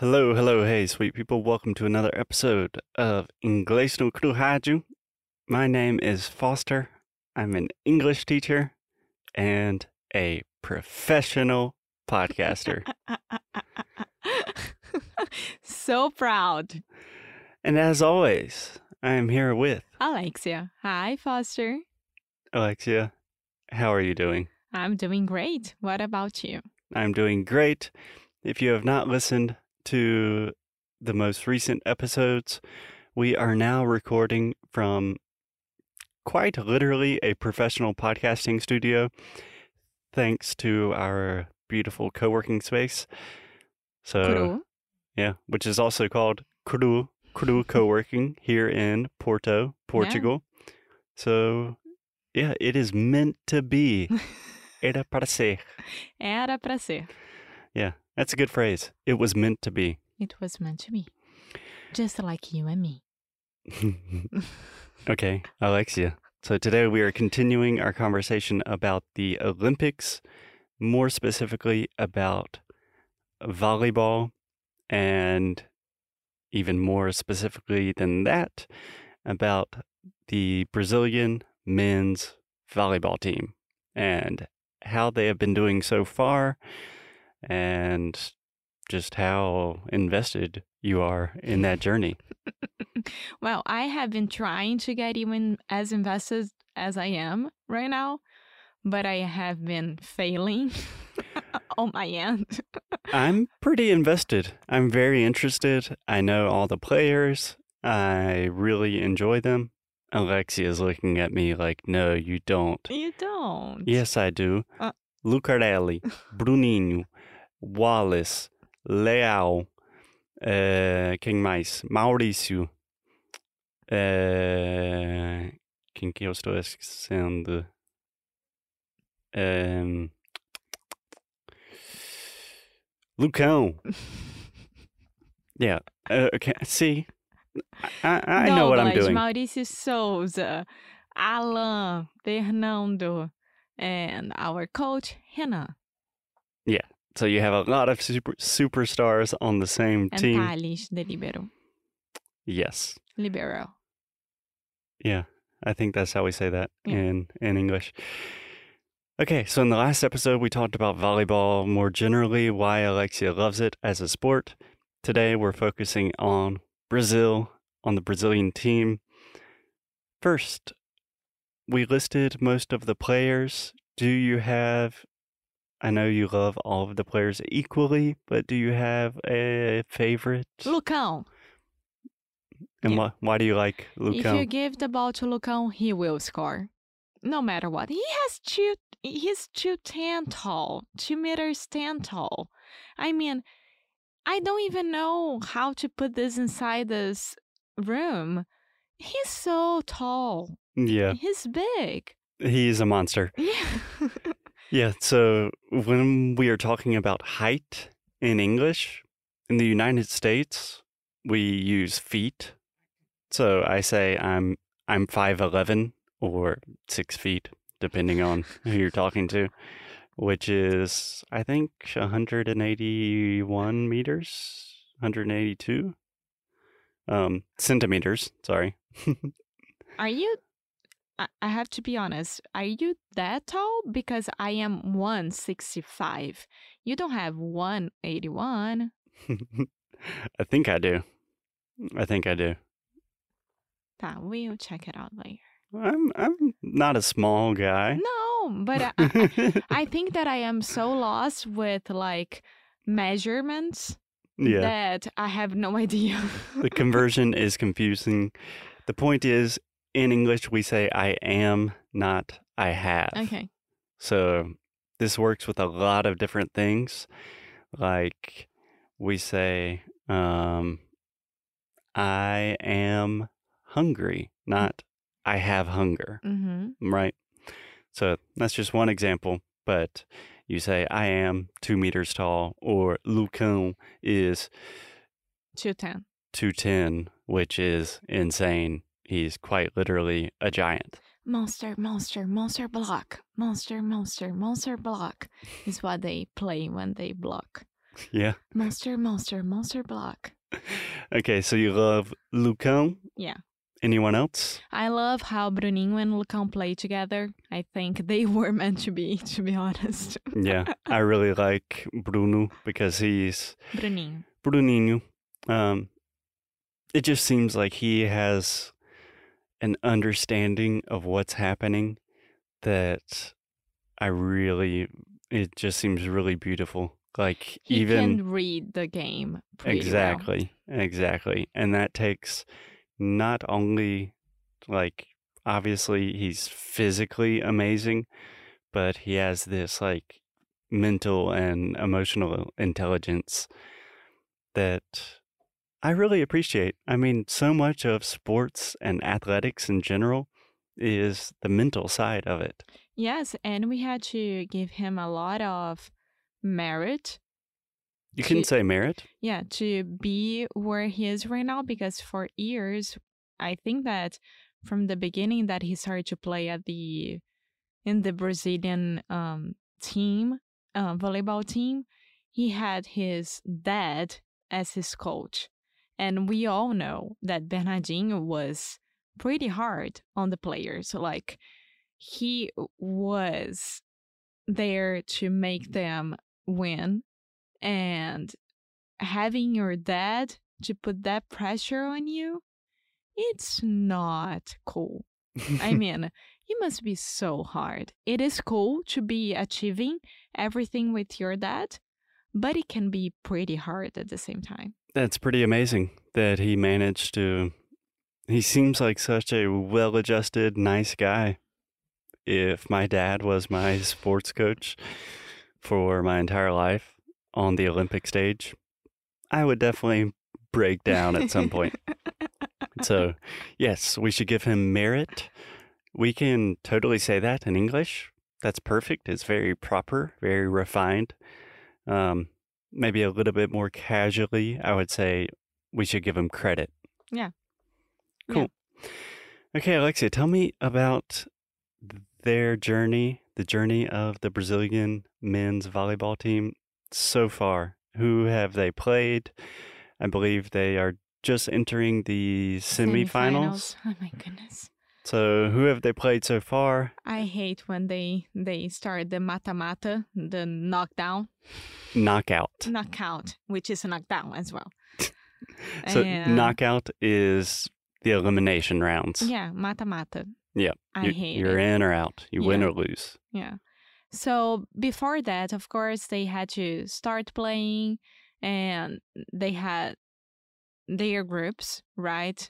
Hello, hello, hey, sweet people. Welcome to another episode of Inglês no Rádio. My name is Foster. I'm an English teacher and a professional podcaster. so proud. and as always, I am here with Alexia. Hi, Foster. Alexia. How are you doing? I'm doing great. What about you? I'm doing great. If you have not listened to the most recent episodes, we are now recording from quite literally a professional podcasting studio, thanks to our beautiful co working space. So, Cru? yeah, which is also called Cru, Cru Co working here in Porto, Portugal. So, yeah, it is meant to be. Era para ser. Era para ser. Yeah, that's a good phrase. It was meant to be. It was meant to be. Just like you and me. okay, Alexia. So today we are continuing our conversation about the Olympics, more specifically about volleyball, and even more specifically than that, about the Brazilian men's volleyball team and how they have been doing so far and just how invested you are in that journey. Well, I have been trying to get even as invested as I am right now, but I have been failing on my end. I'm pretty invested. I'm very interested. I know all the players. I really enjoy them. Alexia is looking at me like, no, you don't. You don't. Yes, I do. Uh. Lucarelli, Bruninho, Wallace, Leal, uh, quem mais? Maurício. Uh, quem que eu estou esquecendo? Um, Lucão. Yeah. Uh, okay. See, I, I know what I'm doing. Maurício Souza, Alan, Fernando, and our coach, Renan, So you have a lot of super superstars on the same and team. Thales de Libero. Yes. Libero. Yeah. I think that's how we say that Yeah. in in English. Okay, so in the last episode we talked about volleyball more generally, why Alexia loves it as a sport. Today we're focusing on Brazil, on the Brazilian team. First, we listed most of the players. Do you have I know you love all of the players equally, but do you have a favorite? Lucão. and yeah. why, why do you like If you give the ball to Lucão, he will score. No matter what. He has two he's two ten tall. Two meters ten tall. I mean, I don't even know how to put this inside this room. He's so tall. Yeah, He's big. he's a monster. Yeah. Yeah, so when we are talking about height in English, in the United States, we use feet. So I say I'm I'm 5'11 or 6 feet depending on who you're talking to, which is I think 181 meters, 182 um centimeters, sorry. Are you I have to be honest. Are you that tall? Because I am 165. You don't have 181. I think I do. I think I do. Tá, we'll check it out later. I'm I'm not a small guy. No, but I, I, I think that I am so lost with like measurements yeah, that I have no idea. the conversion is confusing. The point is, in English, we say I am, not I have. okay. So this works with a lot of different things. Like we say, um, I am hungry, not I have hunger. Mm-hmm. right? So that's just one example. But you say, I am two meters tall, or Lucão is 210. 210, which is insane. He's quite literally a giant. Monster, monster, monster block. Monster, monster, monster block is what they play when they block. Yeah. Monster, monster, monster block. Okay, so you love Lucão. Yeah. Anyone else? I love how Bruninho and Lucão play together. I think they were meant to be, to be honest. Yeah, I really like Bruno because he's Bruninho. Bruninho. Um, it just seems like he has an understanding of what's happening that I really. It just seems really beautiful. Like He even can read the game pretty well. exactly, exactly, and that takes not only like obviously he's physically amazing, but he has this like mental and emotional intelligence that I really appreciate. I mean, so much of sports and athletics in general is the mental side of it. Yes, and we had to give him a lot of merit. You can To- say merit. Yeah, to be where he is right now because for years, I think that from the beginning that he started to play at the in the Brazilian um, team, uh, volleyball team, he had his dad as his coach, and we all know that Bernardinho was pretty hard on the players. Like he was there to make them win and having your dad to put that pressure on you it's not cool i mean it must be so hard it is cool to be achieving everything with your dad but it can be pretty hard at the same time That's pretty amazing that he managed to. He seems like such a well adjusted, nice guy. If my dad was my sports coach for my entire life on the Olympic stage, I would definitely break down at some point. So, yes, we should give him merit. We can totally say that in English. That's perfect. It's very proper, very refined. Um, maybe a little bit more casually, I would say we should give him credit. Yeah. Cool. Okay, Alexia, tell me about their journey, the journey of the Brazilian men's volleyball team so far. Who have they played? I believe they are just entering the semifinals. oh my goodness So, who have they played so far? i hate when they they start the mata-mata the knockdown Knockout. knockout which is a knockdown as well So, And- knockout is the elimination rounds. Yeah, mata mata. Yeah, I You- hate You're it. in or out. You win or lose. Yeah. So before that, of course, they had to start playing and they had their groups, right?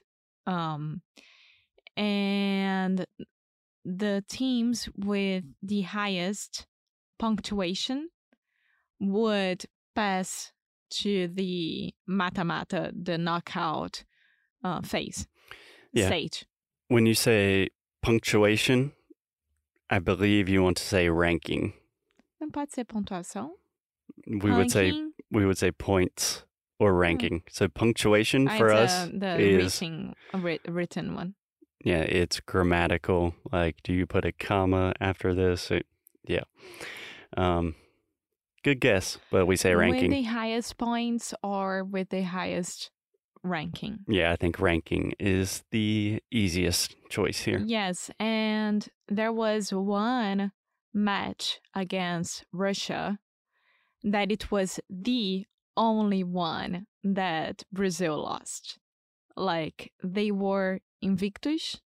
Um and the teams with the highest punctuation would pass to the mata-mata, the knockout uh, phase Yeah. stage. When you say punctuation, I believe you want to say ranking. Não pode ser pontuação? We would say we would say points or ranking. So punctuation Ah, for us uh, the is written, written one. Yeah, it's grammatical. Like, do you put a comma after this? It- yeah. Um, good guess, but we say With ranking. the highest points or with the highest ranking. Yeah, I think ranking is the easiest choice here. Yes, and there was one match against Russia that it was the only one that Brazil lost. Like they were invictus,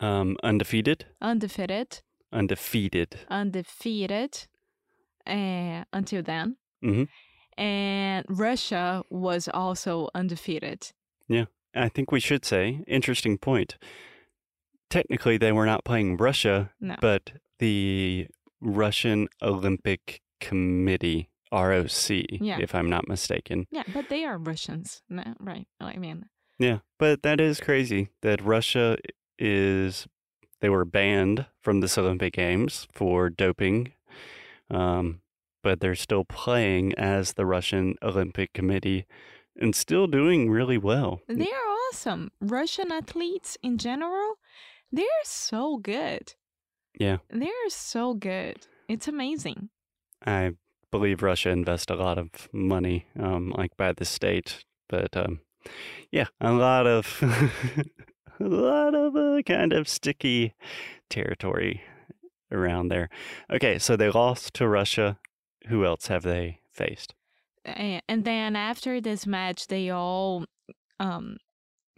Um, undefeated, undefeated, undefeated. undefeated uh, until then. Mhm. And Russia was also undefeated. Yeah. I think we should say, interesting point. Technically, they were not playing Russia, No. but the Russian Olympic Committee, ROC, Yeah. if I'm not mistaken. Yeah, but they are Russians, no, right? I mean, Yeah, but that is crazy that Russia is, they were banned from this Olympic Games for doping, um, but they're still playing as the Russian Olympic Committee and still doing really well. they are awesome. Russian athletes in general, they're so good. Yeah. They're so good. It's amazing. I believe Russia invests a lot of money, um, like by the state. But um, yeah, a lot of a lot of uh, kind of sticky territory around there. Okay, so they lost to Russia. Who else have they faced? And then after this match, they all um,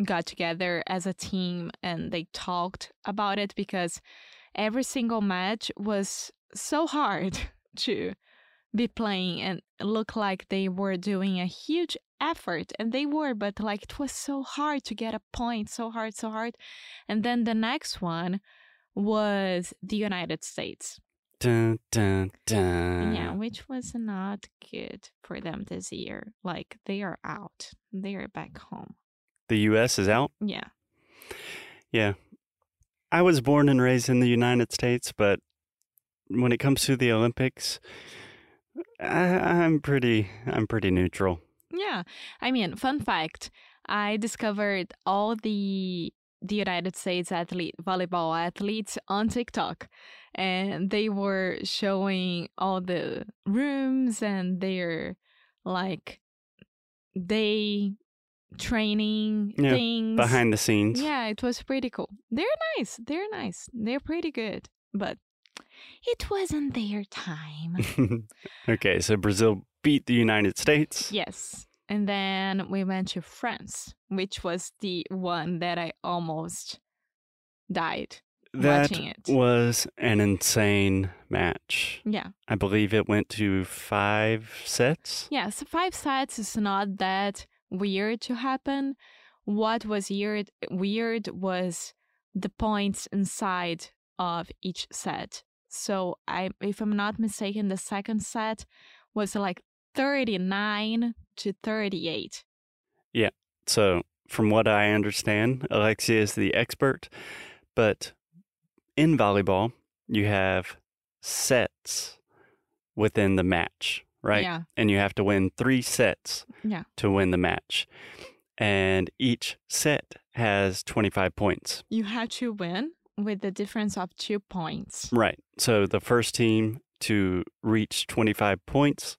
got together as a team and they talked about it because every single match was so hard to be playing and look like they were doing a huge effort and they were but like it was so hard to get a point so hard so hard and then the next one was the united states Dun, dun, dun. yeah, which was not good for them this year. Like they are out. They are back home. The U.S. is out. Yeah. Yeah. I was born and raised in the United States, but when it comes to the Olympics, I, I'm pretty I'm pretty neutral. Yeah. I mean, fun fact, I discovered all the the United States athlete volleyball athletes on TikTok and they were showing all the rooms and their like day training Yeah, things Behind the scenes. Yeah, it was pretty cool. They're nice. They're nice. They're pretty good. But it wasn't their time. okay, so Brazil beat the United States. yes. And then we went to France, which was the one that I almost died That watching it. was an insane match. Yeah. I believe it went to five sets. Yes, five sets is not that weird to happen. What was weird weird was the points inside of each set. So I if I'm not mistaken, the second set was like 39 to 38. Yeah. So, from what I understand, Alexia is the expert, but in volleyball, you have sets within the match, right? Yeah. And you have to win three sets Yeah. to win the match. And each set has 25 points. You had to win with the difference of 2 points. Right. So, the first team to reach 25 points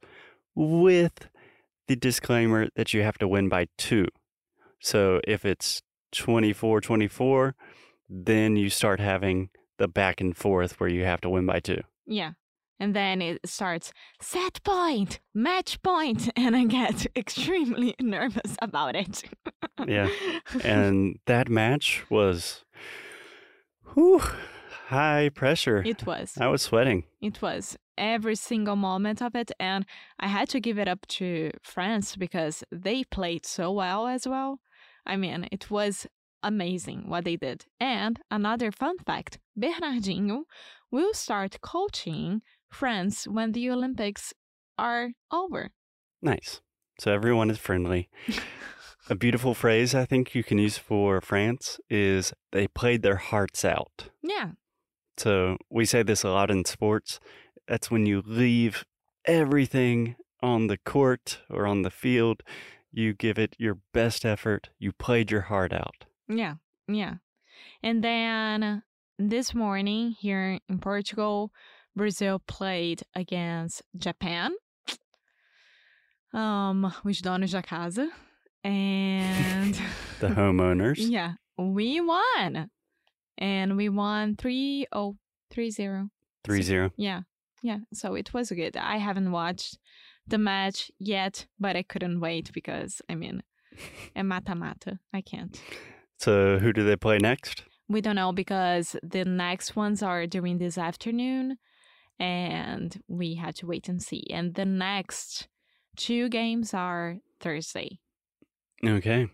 with the disclaimer that you have to win by two. So if it's 24 24, then you start having the back and forth where you have to win by two. Yeah. And then it starts set point, match point, and I get extremely nervous about it. Yeah. And that match was whew, high pressure. it was. I was sweating. It was every single moment of it. And I had to give it up to France because they played so well as well. I mean, it was amazing what they did. And another fun fact Bernardinho will start coaching France when the Olympics are over. Nice. So everyone is friendly. A beautiful phrase I think you can use for France is they played their hearts out. Yeah, So we say this a lot in sports. That's when you leave everything on the court or on the field. You give it your best effort. You played your heart out. yeah, yeah. And then this morning here in Portugal, Brazil played against Japan. Um, os donos da casa. And The homeowners. yeah, we won. And we won 3 0 3 0. 3 0. Yeah, yeah. So it was good. I haven't watched the match yet, but I couldn't wait because, I mean, a mata mata. I can't. So who do they play next? We don't know because the next ones are during this afternoon and we had to wait and see. And the next two games are Thursday. Okay.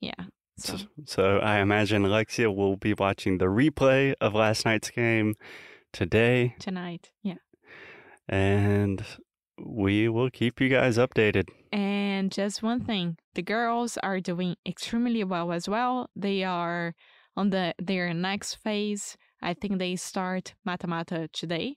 Yeah. So, So, so I imagine Alexia will be watching the replay of last night's game today, tonight. Yeah. and we will keep you guys updated. And just one thing, the girls are doing extremely well as well. They are on the their next phase. I think they start Matamata today.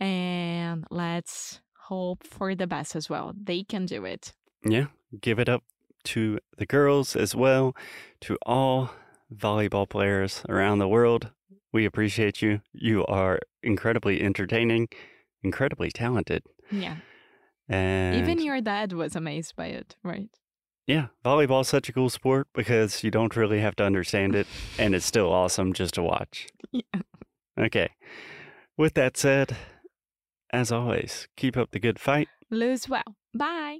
And let's hope for the best as well. They can do it. Yeah, give it up to the girls as well, to all volleyball players around the world. We appreciate you. You are incredibly entertaining, incredibly talented. Yeah. And Even your dad was amazed by it, right? yeah, volleyball's such a cool sport because you don't really have to understand it, and it's still awesome just to watch. Yeah. Okay. With that said, as always, keep up the good fight. Lose well. Bye.